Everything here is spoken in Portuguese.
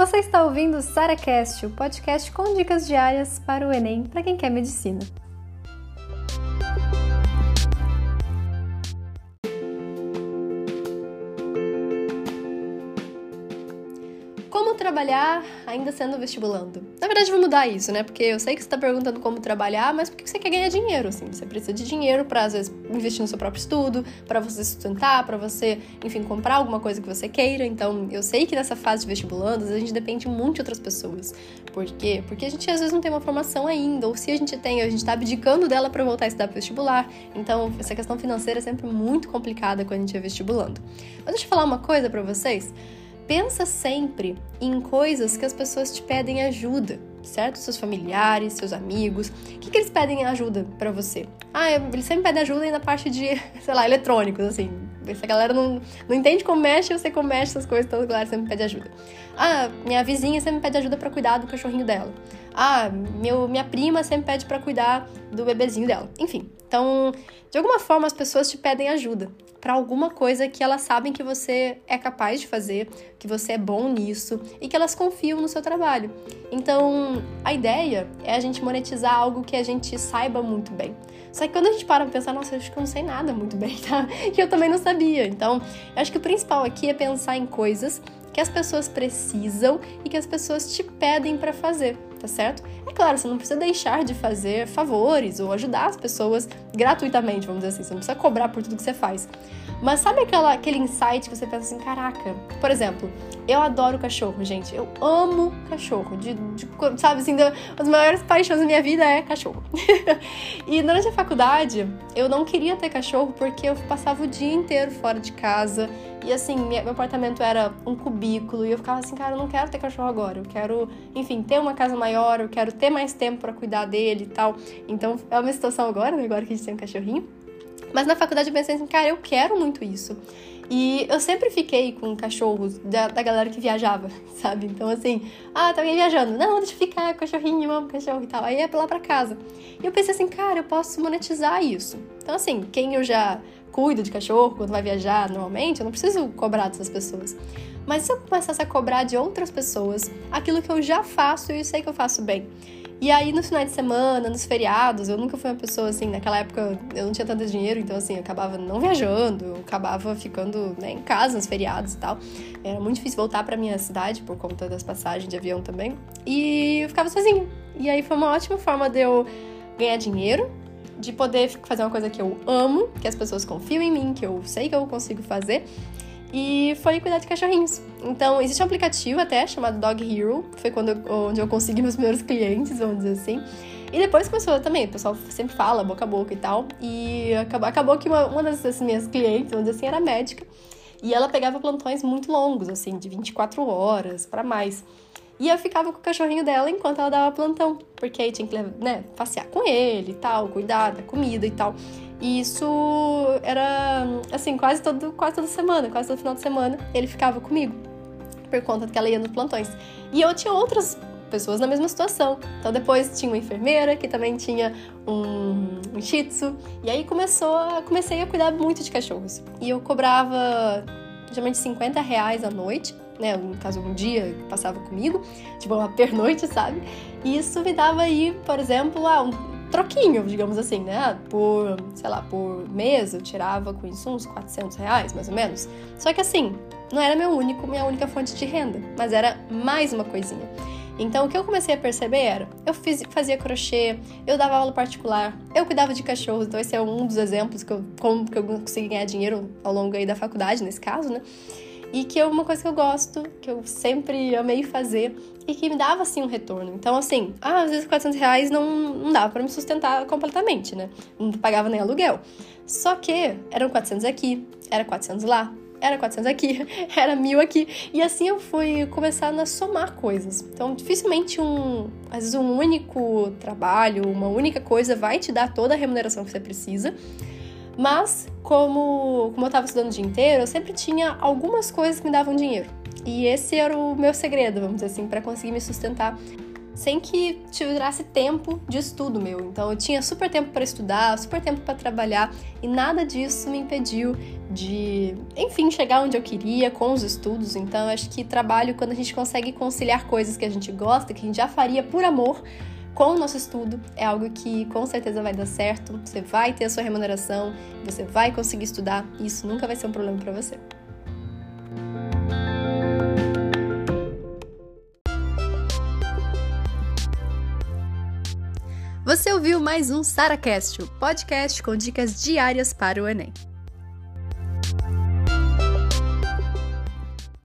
Você está ouvindo o SaraCast, o podcast com dicas diárias para o Enem para quem quer medicina. Trabalhar ainda sendo vestibulando? Na verdade, vou mudar isso, né? Porque eu sei que você está perguntando como trabalhar, mas porque você quer ganhar dinheiro, assim. Você precisa de dinheiro para, às vezes, investir no seu próprio estudo, para você sustentar, para você, enfim, comprar alguma coisa que você queira. Então, eu sei que nessa fase de vestibulandos a gente depende muito de outras pessoas. Por quê? Porque a gente, às vezes, não tem uma formação ainda, ou se a gente tem, a gente está abdicando dela para voltar a estudar pro vestibular. Então, essa questão financeira é sempre muito complicada quando a gente é vestibulando. Mas deixa eu falar uma coisa para vocês pensa sempre em coisas que as pessoas te pedem ajuda, certo? Seus familiares, seus amigos. O que, que eles pedem ajuda para você? Ah, eles sempre pedem ajuda na parte de, sei lá, eletrônicos, assim. Se a galera não, não entende como mexe, você como mexe essas coisas, então a galera sempre pede ajuda. Ah, minha vizinha sempre pede ajuda para cuidar do cachorrinho dela. Ah, meu, minha prima sempre pede para cuidar do bebezinho dela. Enfim, então, de alguma forma as pessoas te pedem ajuda para alguma coisa que elas sabem que você é capaz de fazer, que você é bom nisso e que elas confiam no seu trabalho. Então, a ideia é a gente monetizar algo que a gente saiba muito bem. Só que quando a gente para pra pensar, nossa, eu acho que eu não sei nada muito bem, tá? E eu também não sabia. Então, eu acho que o principal aqui é pensar em coisas que as pessoas precisam e que as pessoas te pedem para fazer, tá certo? É claro, você não precisa deixar de fazer favores ou ajudar as pessoas gratuitamente, vamos dizer assim, você não precisa cobrar por tudo que você faz. Mas sabe aquela, aquele insight que você pensa assim, caraca, por exemplo, eu adoro cachorro, gente, eu amo cachorro, de, de sabe assim, as maiores paixões da minha vida é cachorro. e durante a faculdade, eu não queria ter cachorro porque eu passava o dia inteiro fora de casa, e assim, meu apartamento era um cubículo e eu ficava assim, cara, eu não quero ter cachorro agora. Eu quero, enfim, ter uma casa maior, eu quero ter mais tempo para cuidar dele e tal. Então é uma situação agora, né? Agora que a gente tem um cachorrinho. Mas na faculdade eu pensei assim, cara, eu quero muito isso. E eu sempre fiquei com cachorros da, da galera que viajava, sabe? Então, assim, ah, tá alguém viajando. Não, deixa eu ficar, cachorrinho, amo cachorro e tal. Aí é lá pra casa. E eu pensei assim, cara, eu posso monetizar isso. Então, assim, quem eu já cuido de cachorro, quando vai viajar normalmente, eu não preciso cobrar dessas pessoas. Mas se eu começasse a cobrar de outras pessoas aquilo que eu já faço e eu sei que eu faço bem. E aí, nos finais de semana, nos feriados, eu nunca fui uma pessoa assim, naquela época eu não tinha tanto dinheiro, então assim, eu acabava não viajando, eu acabava ficando né, em casa nos feriados e tal. Era muito difícil voltar para minha cidade por conta das passagens de avião também. E eu ficava sozinha. E aí foi uma ótima forma de eu ganhar dinheiro, de poder fazer uma coisa que eu amo, que as pessoas confiam em mim, que eu sei que eu consigo fazer. E foi cuidar de cachorrinhos. Então, existe um aplicativo até chamado Dog Hero, foi quando eu, onde eu consegui meus primeiros clientes, vamos dizer assim. E depois começou também, o pessoal sempre fala boca a boca e tal. E acabou, acabou que uma, uma das minhas clientes, vamos dizer assim, era médica. E ela pegava plantões muito longos, assim, de 24 horas para mais. E eu ficava com o cachorrinho dela enquanto ela dava plantão, porque aí tinha que né, passear com ele e tal, cuidar da comida e tal. E isso era, assim, quase, todo, quase toda semana, quase todo final de semana, ele ficava comigo, por conta que ela ia nos plantões. E eu tinha outras pessoas na mesma situação. Então depois tinha uma enfermeira que também tinha um, um shih tzu. E aí começou a, comecei a cuidar muito de cachorros. E eu cobrava geralmente 50 reais à noite né? No caso, um dia que passava comigo, tipo uma pernoite, sabe? E isso me dava aí, por exemplo, ah, um troquinho, digamos assim, né? Por, sei lá, por mês eu tirava com isso uns 400 reais, mais ou menos. Só que assim, não era meu único, minha única fonte de renda, mas era mais uma coisinha. Então, o que eu comecei a perceber era: eu fiz, fazia crochê, eu dava aula particular, eu cuidava de cachorros. Então, esse é um dos exemplos que eu, como que eu consegui ganhar dinheiro ao longo aí da faculdade, nesse caso, né? E que é uma coisa que eu gosto, que eu sempre amei fazer e que me dava assim um retorno. Então, assim, ah, às vezes 400 reais não, não dava para me sustentar completamente, né? Não pagava nem aluguel. Só que eram 400 aqui, era 400 lá, era 400 aqui, era mil aqui. E assim eu fui começando a somar coisas. Então, dificilmente um, às vezes um único trabalho, uma única coisa vai te dar toda a remuneração que você precisa. Mas, como, como eu estava estudando o dia inteiro, eu sempre tinha algumas coisas que me davam dinheiro. E esse era o meu segredo, vamos dizer assim, para conseguir me sustentar sem que tirasse tempo de estudo meu. Então eu tinha super tempo para estudar, super tempo para trabalhar e nada disso me impediu de, enfim, chegar onde eu queria com os estudos. Então acho que trabalho quando a gente consegue conciliar coisas que a gente gosta, que a gente já faria por amor, com o nosso estudo é algo que com certeza vai dar certo. Você vai ter a sua remuneração, você vai conseguir estudar, e isso nunca vai ser um problema para você. Você ouviu mais um SaraCast, o podcast com dicas diárias para o Enem.